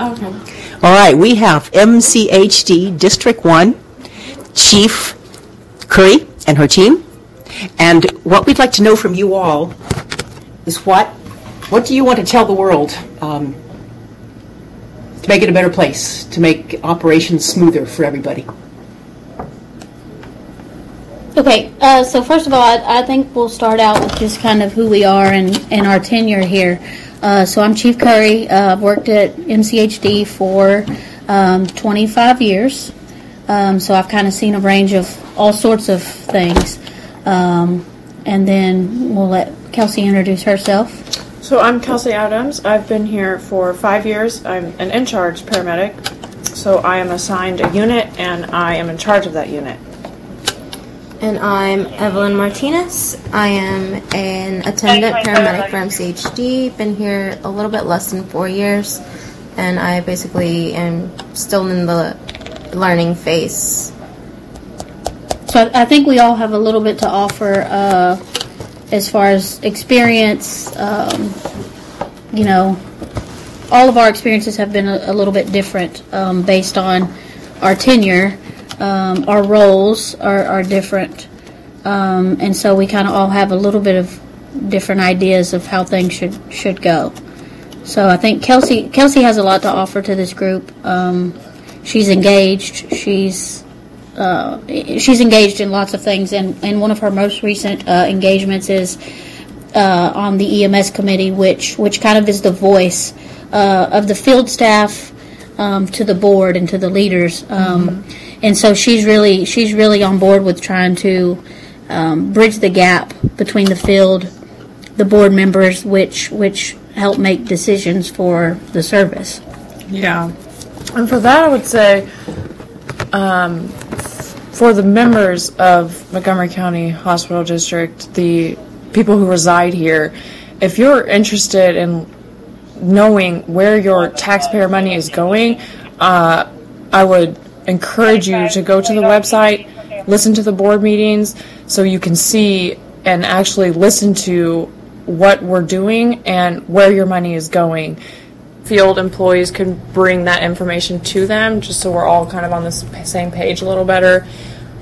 Okay. All right, we have MCHD District 1 Chief Curry and her team. And what we'd like to know from you all is what, what do you want to tell the world um, to make it a better place, to make operations smoother for everybody? Okay, uh, so first of all, I, I think we'll start out with just kind of who we are and, and our tenure here. Uh, so I'm Chief Curry. Uh, I've worked at MCHD for um, 25 years. Um, so I've kind of seen a range of all sorts of things. Um, and then we'll let Kelsey introduce herself. So I'm Kelsey Adams. I've been here for five years. I'm an in charge paramedic. So I am assigned a unit and I am in charge of that unit. And I'm Evelyn Martinez. I am an attendant paramedic for MCHD. Been here a little bit less than four years, and I basically am still in the learning phase. So I think we all have a little bit to offer uh, as far as experience. Um, you know, all of our experiences have been a, a little bit different um, based on our tenure. Um, our roles are, are different, um, and so we kind of all have a little bit of different ideas of how things should should go. So I think Kelsey Kelsey has a lot to offer to this group. Um, she's engaged. She's uh, she's engaged in lots of things, and, and one of her most recent uh, engagements is uh, on the EMS committee, which which kind of is the voice uh, of the field staff um, to the board and to the leaders. Um, And so she's really she's really on board with trying to um, bridge the gap between the field, the board members, which which help make decisions for the service. Yeah. And for that, I would say um, for the members of Montgomery County Hospital District, the people who reside here, if you're interested in knowing where your taxpayer money is going, uh, I would encourage you to go to the website, listen to the board meetings, so you can see and actually listen to what we're doing and where your money is going. Field employees can bring that information to them, just so we're all kind of on the same page a little better.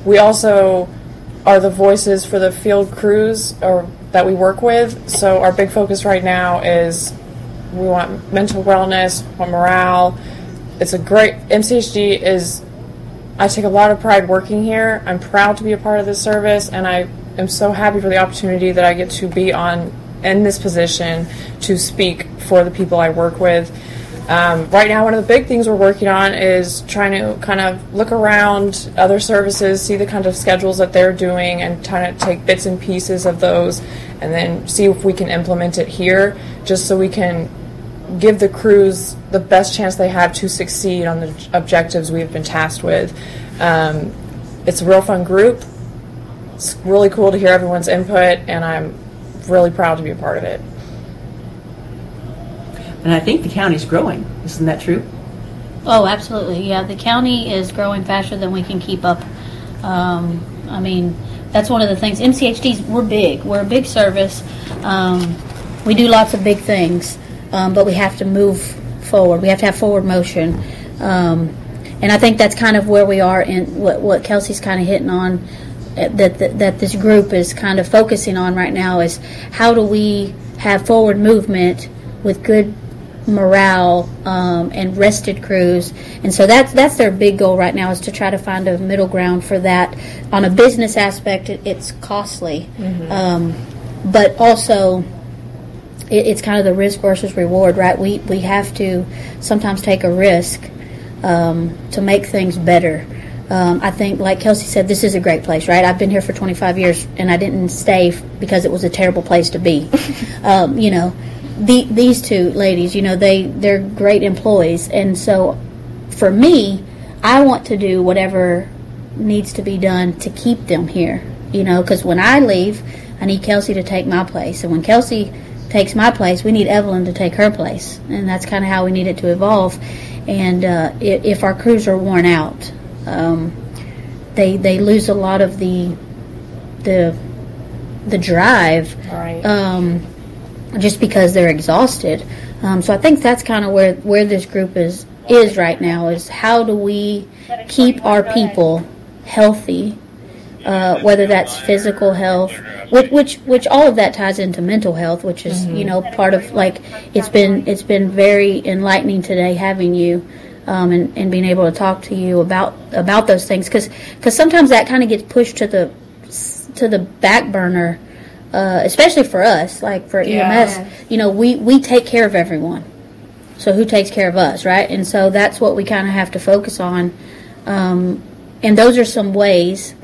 We also are the voices for the field crews or that we work with. So our big focus right now is we want mental wellness, we want morale. It's a great MCHD is I take a lot of pride working here. I'm proud to be a part of this service and I am so happy for the opportunity that I get to be on in this position to speak for the people I work with. Um, right now, one of the big things we're working on is trying to kind of look around other services, see the kind of schedules that they're doing, and trying to take bits and pieces of those, and then see if we can implement it here, just so we can give the crews the best chance they have to succeed on the objectives we've been tasked with. Um, it's a real fun group. It's really cool to hear everyone's input, and I'm really proud to be a part of it. And I think the county's growing. Isn't that true? Oh, absolutely. Yeah, the county is growing faster than we can keep up. Um, I mean, that's one of the things. MCHDs, we're big. We're a big service. Um, we do lots of big things, um, but we have to move forward. We have to have forward motion. Um, and I think that's kind of where we are in what, what Kelsey's kind of hitting on. uh, That, that that this group is kind of focusing on right now is how do we have forward movement with good morale um, and rested crews, and so that's that's their big goal right now is to try to find a middle ground for that. On a business aspect, it, it's costly, um, but also it, it's kind of the risk versus reward, right? We we have to sometimes take a risk um, to make things better. Um, I think, like Kelsey said, this is a great place, right? I've been here for 25 years, and I didn't stay f- because it was a terrible place to be. um, you know, the, these two ladies, you know, they they're great employees, and so for me, I want to do whatever needs to be done to keep them here. You know, because when I leave, I need Kelsey to take my place, and when Kelsey takes my place, we need Evelyn to take her place, and that's kind of how we need it to evolve. And uh, if, our crews are worn out, um, they they lose a lot of the the the drive Right. um, just because they're exhausted. Um, so I think that's kind of where where this group is is right now. Is how do we keep our people healthy, uh, whether that's physical health, which, which which all of that ties into mental health, which is you know part of like it's been it's been very enlightening today having you. Um, and, and being able to talk to you about about those things because because sometimes that kind of gets pushed to the to the back burner uh, especially for us like for Yeah. EMS you know we we take care of everyone so who takes care of us, right? And so that's what we kind of have to focus on. Um, and those are some ways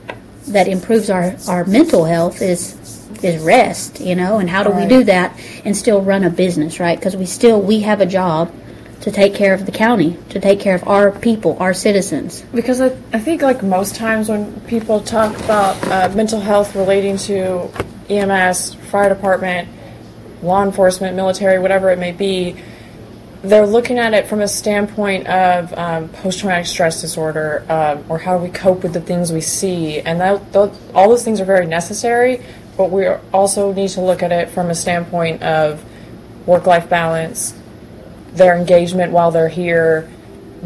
that improves our, our mental health is is rest, you know. And how do we do that and still run a business, right? Because we still we have a job to take care of the county, to take care of our people, our citizens. Because I, I think, like most times when people talk about uh, mental health relating to EMS, fire department, law enforcement, military, whatever it may be, they're looking at it from a standpoint of um, post traumatic stress disorder um, or how we cope with the things we see. And that, tho- all those things are very necessary, but we also need to look at it from a standpoint of work life balance, their engagement while they're here.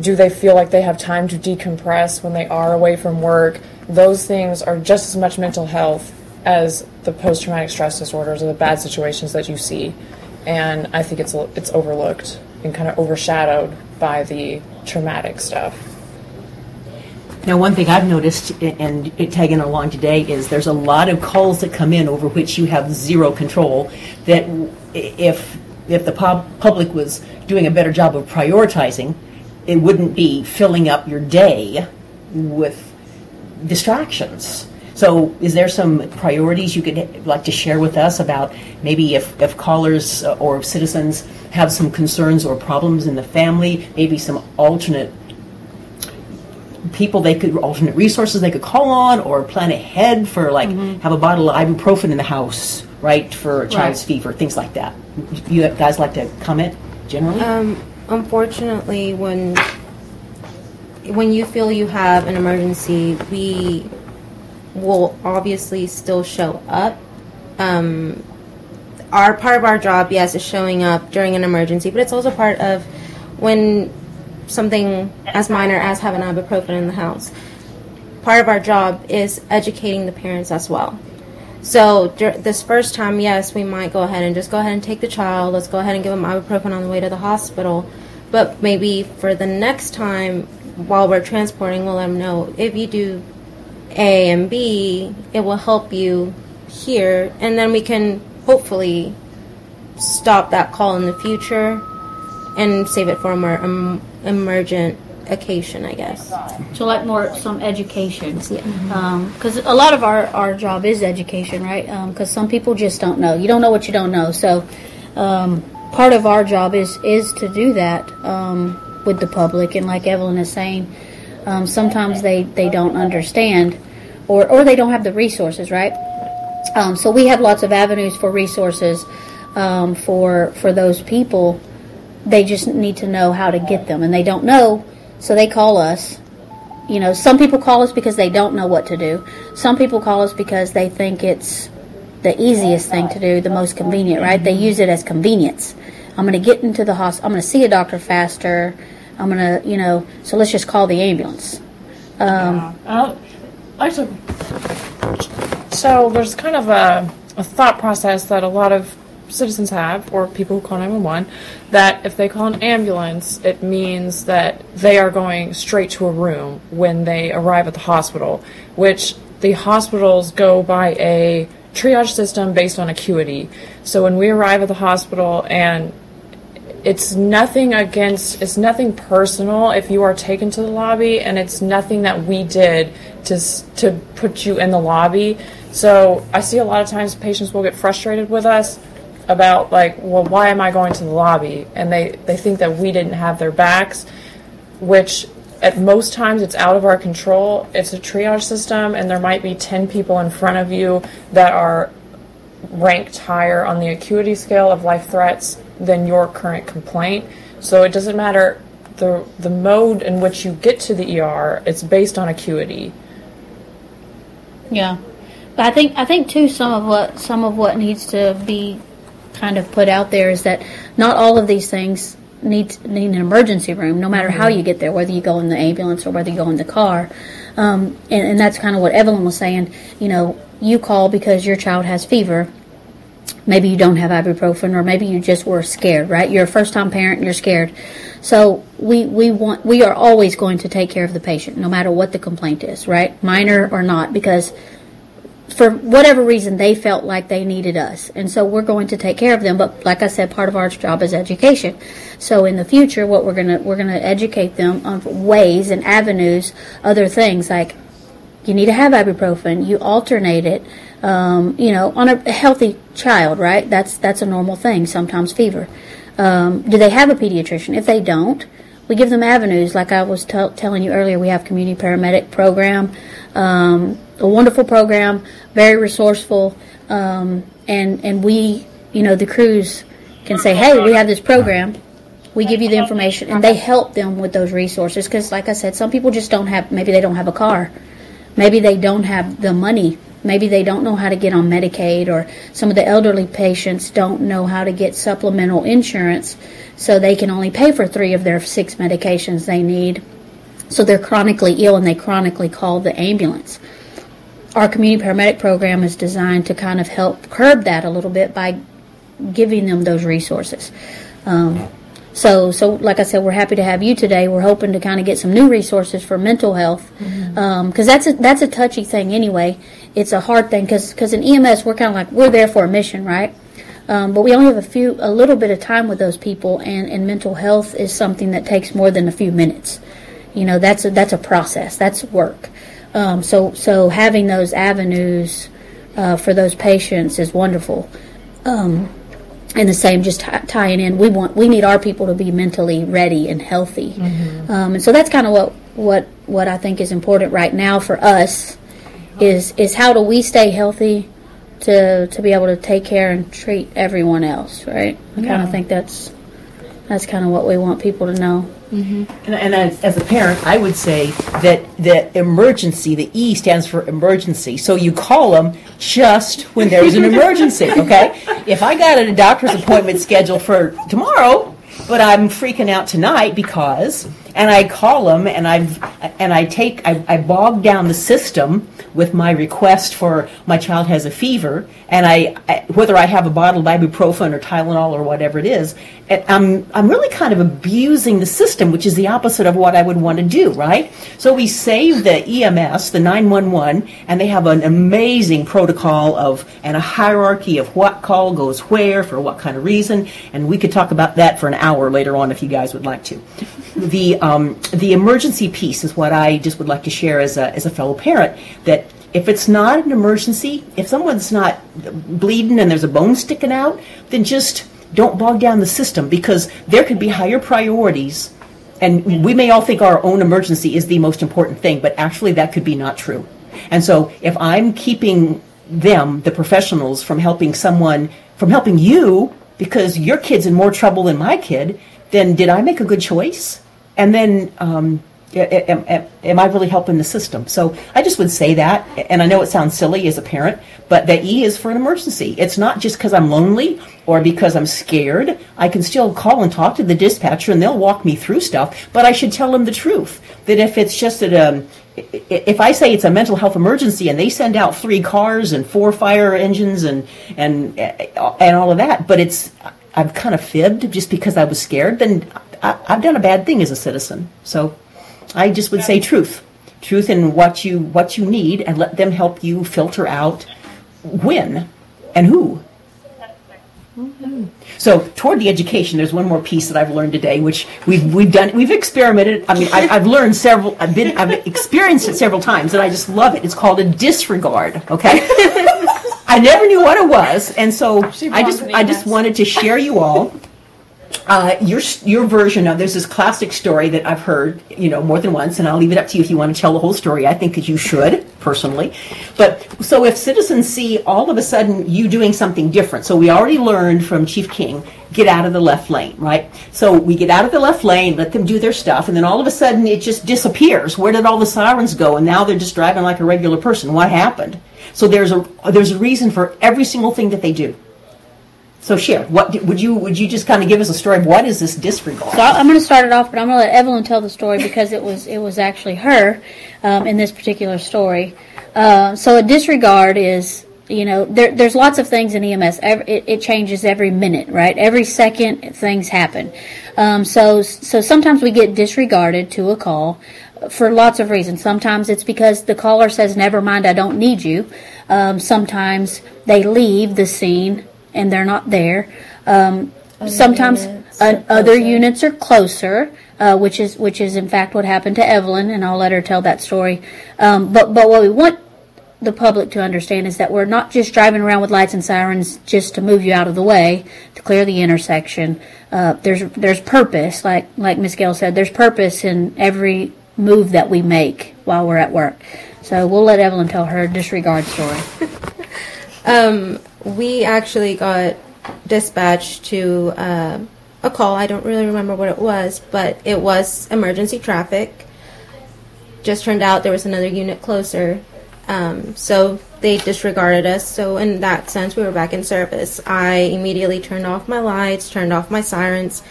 Do they feel like they have time to decompress when they are away from work? Those things are just as much mental health as the post traumatic stress disorders or the bad situations that you see. And I think it's it's overlooked and kind of overshadowed by the traumatic stuff. Now, one thing I've noticed, and tagging along today, is there's a lot of calls that come in over which you have zero control. That if if the pub- public was doing a better job of prioritizing, it wouldn't be filling up your day with distractions. So, is there some priorities you could like to share with us about maybe if, if callers uh, or citizens have some concerns or problems in the family, maybe some alternate people they could alternate resources they could call on or plan ahead for like have a bottle of ibuprofen in the house right for a child's fever things like that. You guys like to comment generally? Um, unfortunately, when when you feel you have an emergency, we will obviously still show up. Um, our part of our job, yes, is showing up during an emergency, but it's also part of when something as minor as having ibuprofen in the house. Part of our job is educating the parents as well. So this first time, yes, we might go ahead and just go ahead and take the child. Let's go ahead and give them ibuprofen on the way to the hospital. But maybe for the next time, while we're transporting, we'll let them know if you do A and B, it will help you here, and then we can hopefully stop that call in the future and save it for a more um, emergent occasion, I guess. So like more some education, because a lot of our, our job is education, right? Because some people just don't know. You don't know what you don't know. So um, part of our job is is to do that um, with the public, and like Evelyn is saying, um, sometimes they they don't understand, or or they don't have the resources, right? Um, so we have lots of avenues for resources um, for for those people. They just need to know how to get them, and they don't know, so they call us. You know, some people call us because they don't know what to do. Some people call us because they think it's the easiest thing to do, the most convenient, right? They use it as convenience. I'm going to get into the hospital. I'm going to see a doctor faster. I'm going to, you know, so let's just call the ambulance. Um, Uh, I took. So there's kind of a, a thought process that a lot of citizens have, or people who call 911, that if they call an ambulance, it means that they are going straight to a room when they arrive at the hospital, which the hospitals go by a triage system based on acuity. So when we arrive at the hospital and it's nothing against it's nothing personal if you are taken to the lobby and it's nothing that we did to to put you in the lobby so i see a lot of times patients will get frustrated with us about like well why am i going to the lobby and they they think that we didn't have their backs which at most times it's out of our control it's a triage system and there might be 10 people in front of you that are ranked higher on the acuity scale of life threats than your current complaint. So it doesn't matter the the mode in which you get to the ER. It's based on acuity. Yeah, but I think I think too some of what some of what needs to be kind of put out there is that not all of these things need need an emergency room, no matter how you get there, whether you go in the ambulance or whether you go in the car. Um, and, and that's kind of what Evelyn was saying. You know, you call because your child has fever. Maybe you don't have ibuprofen, or maybe you just were scared. Right? You're a first time parent and you're scared. So we we want we are always going to take care of the patient, no matter what the complaint is. Right? Minor or not, because for whatever reason they felt like they needed us. And so we're going to take care of them. But like i said part of our job is education. So in the future what we're going to we're going to educate them on ways and avenues other things like you need to have ibuprofen. You alternate it um, you know on a healthy child right? That's that's a normal thing sometimes fever. Um, do they have a pediatrician? If they don't we give them avenues. Like i was t- telling you earlier we have community paramedic program um, a wonderful program, very resourceful, um, and and we, you know, the crews can say, hey, we have this program. We give you the information, and they help them with those resources. Because, like I said, some people just don't have. Maybe they don't have a car. Maybe they don't have the money. Maybe they don't know how to get on Medicaid, or some of the elderly patients don't know how to get supplemental insurance, so they can only pay for three of their six medications they need. So they're chronically ill, and they chronically call the ambulance our community paramedic program is designed to kind of help curb that a little bit by giving them those resources. Um, so, so like I said, we're happy to have you today. We're hoping to kind of get some new resources for mental health because mm-hmm. um, that's a that's a touchy thing anyway. It's a hard thing because because in EMS we're kind of like we're there for a mission, right? Um, but we only have a few a little bit of time with those people, and, and mental health is something that takes more than a few minutes. You know, that's a, that's a process. That's work. Um, so, so having those avenues uh, for those patients is wonderful. Um, and the same, just t- tying in, we want we need our people to be mentally ready and healthy, mm-hmm. um, and so that's kind of what what what I think is important right now for us is is how do we stay healthy to to be able to take care and treat everyone else, right? I yeah. kind of think that's that's kind of what we want people to know. Mm-hmm. And, and as, as, a parent, I would say that the emergency, the E stands for emergency. So you call them just when there's an emergency, okay? If I got a doctor's appointment scheduled for tomorrow, but I'm freaking out tonight because, and I call them and I've, and I take, I, I bog down the system with my request for my child has a fever, and I, I whether I have a bottle of ibuprofen or Tylenol or whatever it is, I'm I'm really kind of abusing the system, which is the opposite of what I would want to do, right? So we save the EMS, the 911, and they have an amazing protocol of and a hierarchy of what call goes where for what kind of reason, and we could talk about that for an hour later on if you guys would like to. The um, the emergency piece is what I just would like to share as a as a fellow parent that if it's not an emergency, if someone's not bleeding and there's a bone sticking out, then just don't bog down the system because there could be higher priorities. And we may all think our own emergency is the most important thing, but actually that could be not true. And so if I'm keeping them, the professionals, from helping someone, from helping you, because your kid's in more trouble than my kid, then did I make a good choice? And then um, am, am, am, I really helping the system? So I just would say that, and I know it sounds silly as a parent, but the E is for an emergency. It's not just because I'm lonely or because I'm scared. I can still call and talk to the dispatcher, and they'll walk me through stuff. But I should tell them the truth. That if it's just that, um, if I say it's a mental health emergency, and they send out three cars and four fire engines and and and all of that, but it's I've kind of fibbed just because I was scared, then I, I've done a bad thing as a citizen. So. I just would say truth. Truth in what you what you need and let them help you filter out when and who. So toward the education, there's one more piece that I've learned today, which we've we've done we've experimented. I mean, I, I've learned several. I've been I've experienced it several times, and I just love it. It's called a disregard. Okay. I never knew what it was, and so I just I just wanted to share you all uh, your your version of there's this classic story that I've heard, you know, more than once, and I'll leave it up to you if you want to tell the whole story. I think that you should personally, but so if citizens see all of a sudden you doing something different, so we already learned from Chief King, get out of the left lane, right? So we get out of the left lane, let them do their stuff, and then all of a sudden it just disappears. Where did all the sirens go? And now they're just driving like a regular person. What happened? So there's a there's a reason for every single thing that they do. So share. What would you would you just kind of give us a story of what is this disregard? So I'm going to start it off, but I'm going to let Evelyn tell the story because it was it was actually her um, in this particular story. Uh, so a disregard is you know there, there's lots of things in EMS. Every, it, it changes every minute, right? Every second things happen. Um, so so sometimes we get disregarded to a call for lots of reasons. Sometimes it's because the caller says, "Never mind, I don't need you." Um, sometimes they leave the scene and they're not there. Um, sometimes units uh, other units are closer, uh, which is which is in fact what happened to Evelyn, and I'll let her tell that story. Um, but but what we want the public to understand is that we're not just driving around with lights and sirens just to move you out of the way to clear the intersection. Uh, there's there's purpose, like like Miss Gail said. There's purpose in every move that we make while we're at work. So we'll let Evelyn tell her disregard story. Um, we actually got dispatched to uh, a call. I don't really remember what it was, but it was emergency traffic. Just turned out there was another unit closer. Um, so they disregarded us. So in that sense, we were back in service. I immediately turned off my lights, turned off my sirens,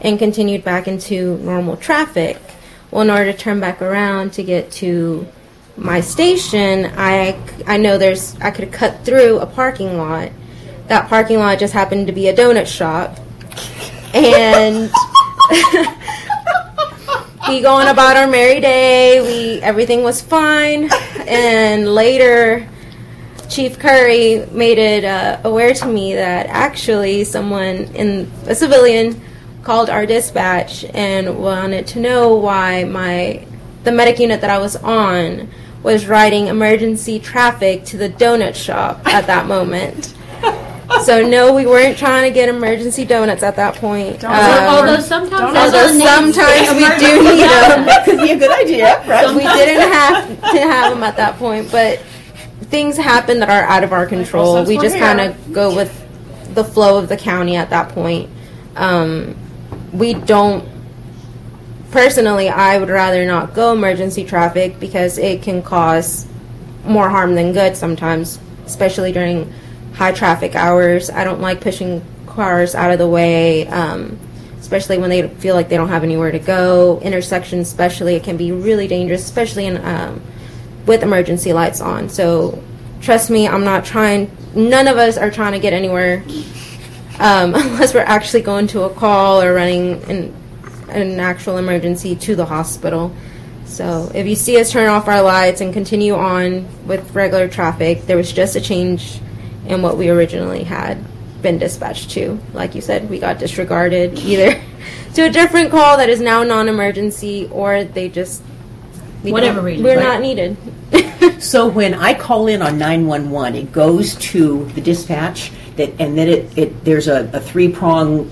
and continued back into normal traffic. Well, in order to turn back around to get to my station, I I know there's I could cut through a parking lot. That parking lot just happened to be a donut shop, and we going about our merry day. We everything was fine, and later, Chief Curry made it uh, aware to me that actually someone in a civilian called our dispatch and wanted to know why my the medic unit that I was on was riding emergency traffic to the donut shop at that moment. So no, we weren't trying to get emergency donuts at that point. Um, Although sometimes although sometimes we do need them that could be a good idea, right? we didn't have to have them at that point, but things happen that are out of our control. since we we're just kind of go with the flow of the county at that point. Um, we don't. Personally, I would rather not go emergency traffic because it can cause more harm than good sometimes, especially during high traffic hours. I don't like pushing cars out of the way, um, especially when they feel like they don't have anywhere to go. Intersections, especially, it can be really dangerous, especially in um, with emergency lights on. So, trust me, I'm not trying. None of us are trying to get anywhere um, unless we're actually going to a call or running an, an actual emergency to the hospital. So if you see us turn off our lights and continue on with regular traffic, there was just a change in what we originally had been dispatched to. Like you said, we got disregarded either to a different call that is now non-emergency, or they just We Whatever reason. We're right. not needed. So when I call in on 911, it goes to the dispatch, that, and then it, it there's a, a three prong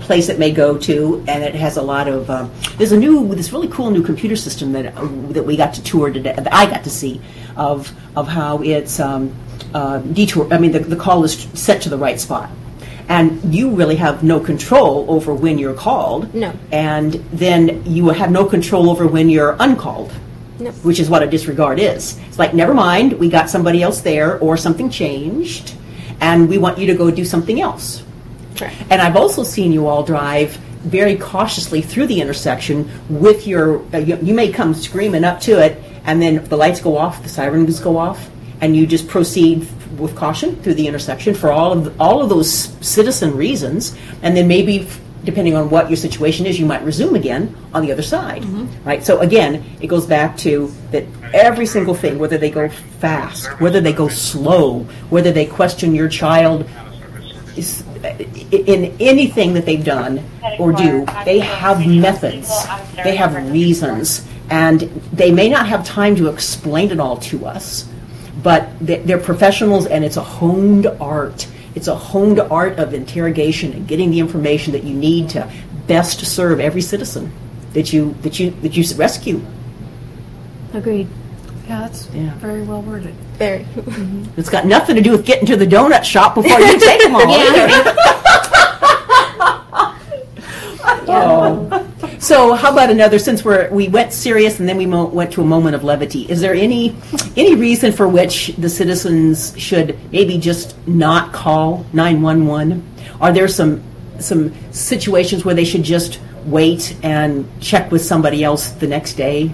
place it may go to, and it has a lot of. Um, there's a new, this really cool new computer system that uh, that we got to tour today, that I got to see, of of how it's um, uh, detour. I mean, the, the call is set to the right spot. And you really have no control over when you're called. No. And then you have no control over when you're uncalled No. which is what a disregard is. It's like, never mind, we got somebody else there, or something changed, and we want you to go do something else. Correct. And I've also seen you all drive very cautiously through the intersection with your, uh, you, you may come screaming up to it, and then the lights go off, the sirens go off, and you just proceed with caution through the intersection for all of all of those citizen reasons, and then maybe depending on what your situation is, you might resume again on the other side, mm-hmm. right? So again, it goes back to that every single thing, whether they go fast, whether they go slow, whether they question your child is- in anything that they've done or do, they have methods, they have reasons, and they may not have time to explain it all to us, but they're professionals and it's a honed art. It's a honed art of interrogation and getting the information that you need to best serve every citizen that you that you that you rescue. Agreed. Yeah, that's Yeah. very well worded. Very. It's got nothing to do with getting to the donut shop before you take them all. either. Oh. So how about another, since we're, we went serious and then we mo- went to a moment of levity, is there any, any reason for which the citizens should maybe just not call 911? Are there some, some situations where they should just wait and check with somebody else the next day?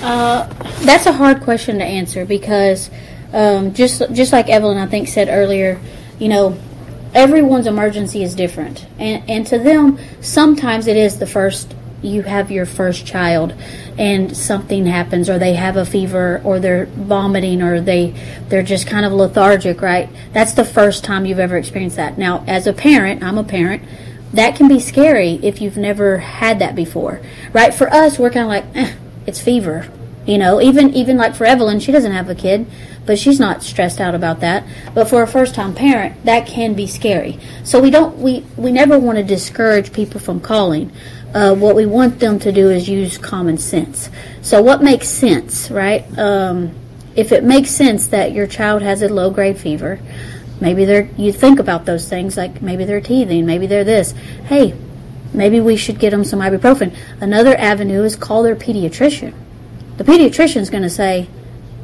That's a hard question to answer because um, just just like Evelyn I think said earlier, you know, everyone's emergency is different, and and to them sometimes it is the first you have your first child and something happens or they have a fever or they're vomiting or they they're just kind of lethargic right? That's the first time you've ever experienced that. Now as a parent i'm a parent that can be scary if you've never had that before right? For us we're kind of like eh, it's fever you know even even like for evelyn she doesn't have a kid but she's not stressed out about that. But for a first time parent that can be scary. So we don't we we never want to discourage people from calling. Uh, what we want them to do is use common sense. So what makes sense right? Um, if it makes sense that your child has a low grade fever maybe they're you think about those things like maybe they're teething maybe they're this. Hey maybe we should get them some ibuprofen. Another avenue is call their pediatrician the pediatrician's going to say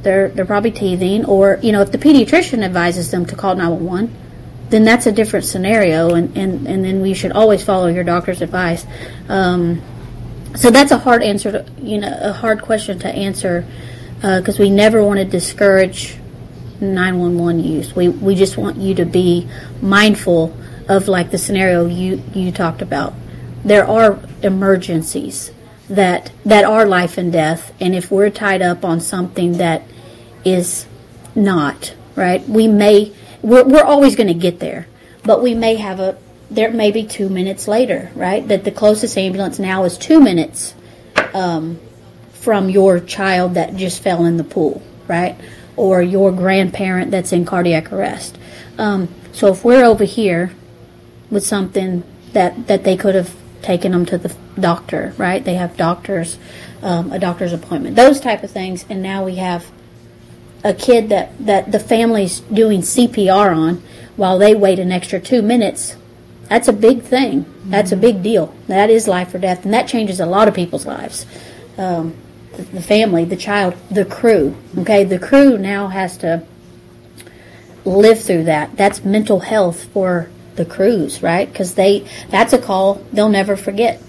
they're they're probably teething or you know if the pediatrician advises them to call 911 then that's a different scenario and and, and then we should always follow your doctor's advice. Um, so that's a hard answer to you know a hard question to answer because we never want to discourage 911 use. We we just want you to be mindful of like the scenario you you talked about. There are emergencies that that are life and death. And if we're tied up on something that is not right we may we're, we're always going to get there. But we may have a there may be two minutes later right that the closest ambulance now is two minutes um, from your child that just fell in the pool right or your grandparent that's in cardiac arrest. Um, so if we're over here with something that that they could have taken them to the doctor, right? They have doctors, um, a doctor's appointment, those type of things, and now we have a kid that that the family's doing CPR on while they wait an extra two minutes. That's a big thing. That's a big deal. That is life or death, and that changes a lot of people's lives. Um, the, the family, the child, the crew. Okay, the crew now has to live through that. That's mental health for the crews, right? Because they that's a call they'll never forget,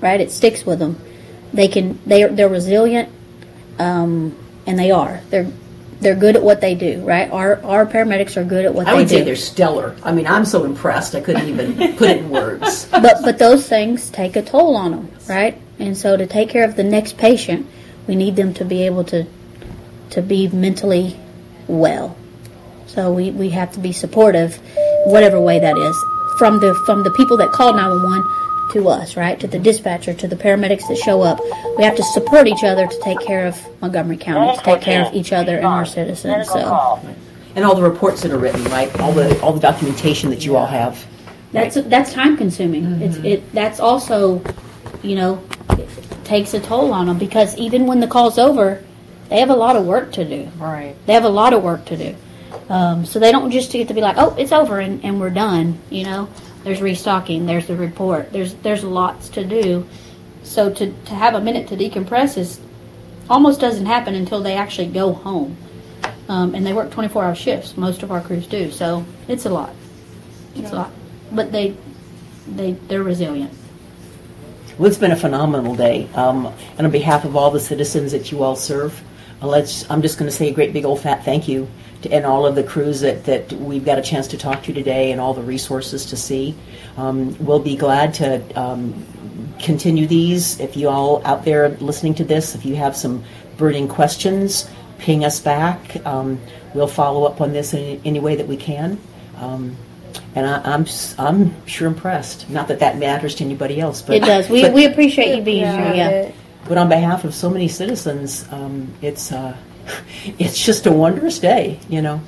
right? It sticks with them. They can they they're resilient, um, and they are. They're they're good at what they do, right? Our our paramedics are good at what I they do. I would say they're stellar. I mean, I'm so impressed, I couldn't even put it in words. but but those things take a toll on them, right? And so to take care of the next patient, we need them to be able to to be mentally well. So we, we have to be supportive, whatever way that is, from the from the people that call 911 to us, right? To the dispatcher, to the paramedics that show up. We have to support each other to take care of Montgomery County, to take care of each other and our citizens. So And all the reports that are written, right? All the, all the documentation that you all have. that's that's time consuming. Mm-hmm. It's it that's also, you know, it takes a toll on them because even when the call's over, they have a lot of work to do. Right. They have a lot of work to do. Um, so they don't just get to be like, oh, it's over and, and we're done. You know, there's restocking, there's the report, there's there's lots to do. So to, to have a minute to decompress is almost doesn't happen until they actually go home. Um, and they work 24 hour shifts. Most of our crews do. So it's a lot. It's a lot. But they they they're resilient. Well, it's been a phenomenal day. Um, and on behalf of all the citizens that you all serve, let's, I'm just going to say a great big old fat thank you to, and all of the crews that, that we've got a chance to talk to today and all the resources to see. Um, we'll be glad to um, continue these. If you all out there listening to this, if you have some burning questions, ping us back. Um, we'll follow up on this in any way that we can. Um, and I, I'm s- I'm sure impressed. Not that that matters to anybody else, but It does. We, but- we appreciate you being here. Yeah. But on behalf of so many citizens, um, it's uh, it's just a wondrous day, you know.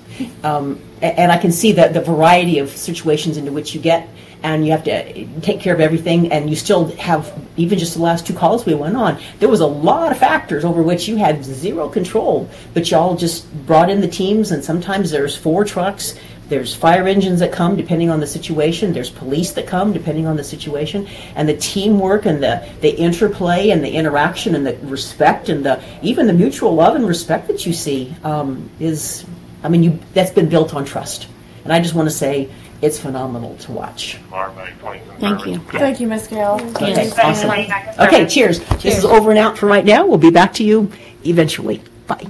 Um, and I can see that the variety of situations into which you get, and you have to take care of everything, and you still have even just the last two calls we went on. There was a lot of factors over which you had zero control, but y'all just brought in the teams, and sometimes there's four trucks. There's fire engines that come depending on the situation. There's police that come depending on the situation, and the teamwork and the the interplay and the interaction and the respect and the even the mutual love and respect that you see um, is, I mean, you that's been built on trust, and I just want to say it's phenomenal to watch. Thank you. Thank you, Ms. Gale. Okay, Yes. awesome. Okay, cheers. This is over and out for right now. We'll be back to you eventually. Bye.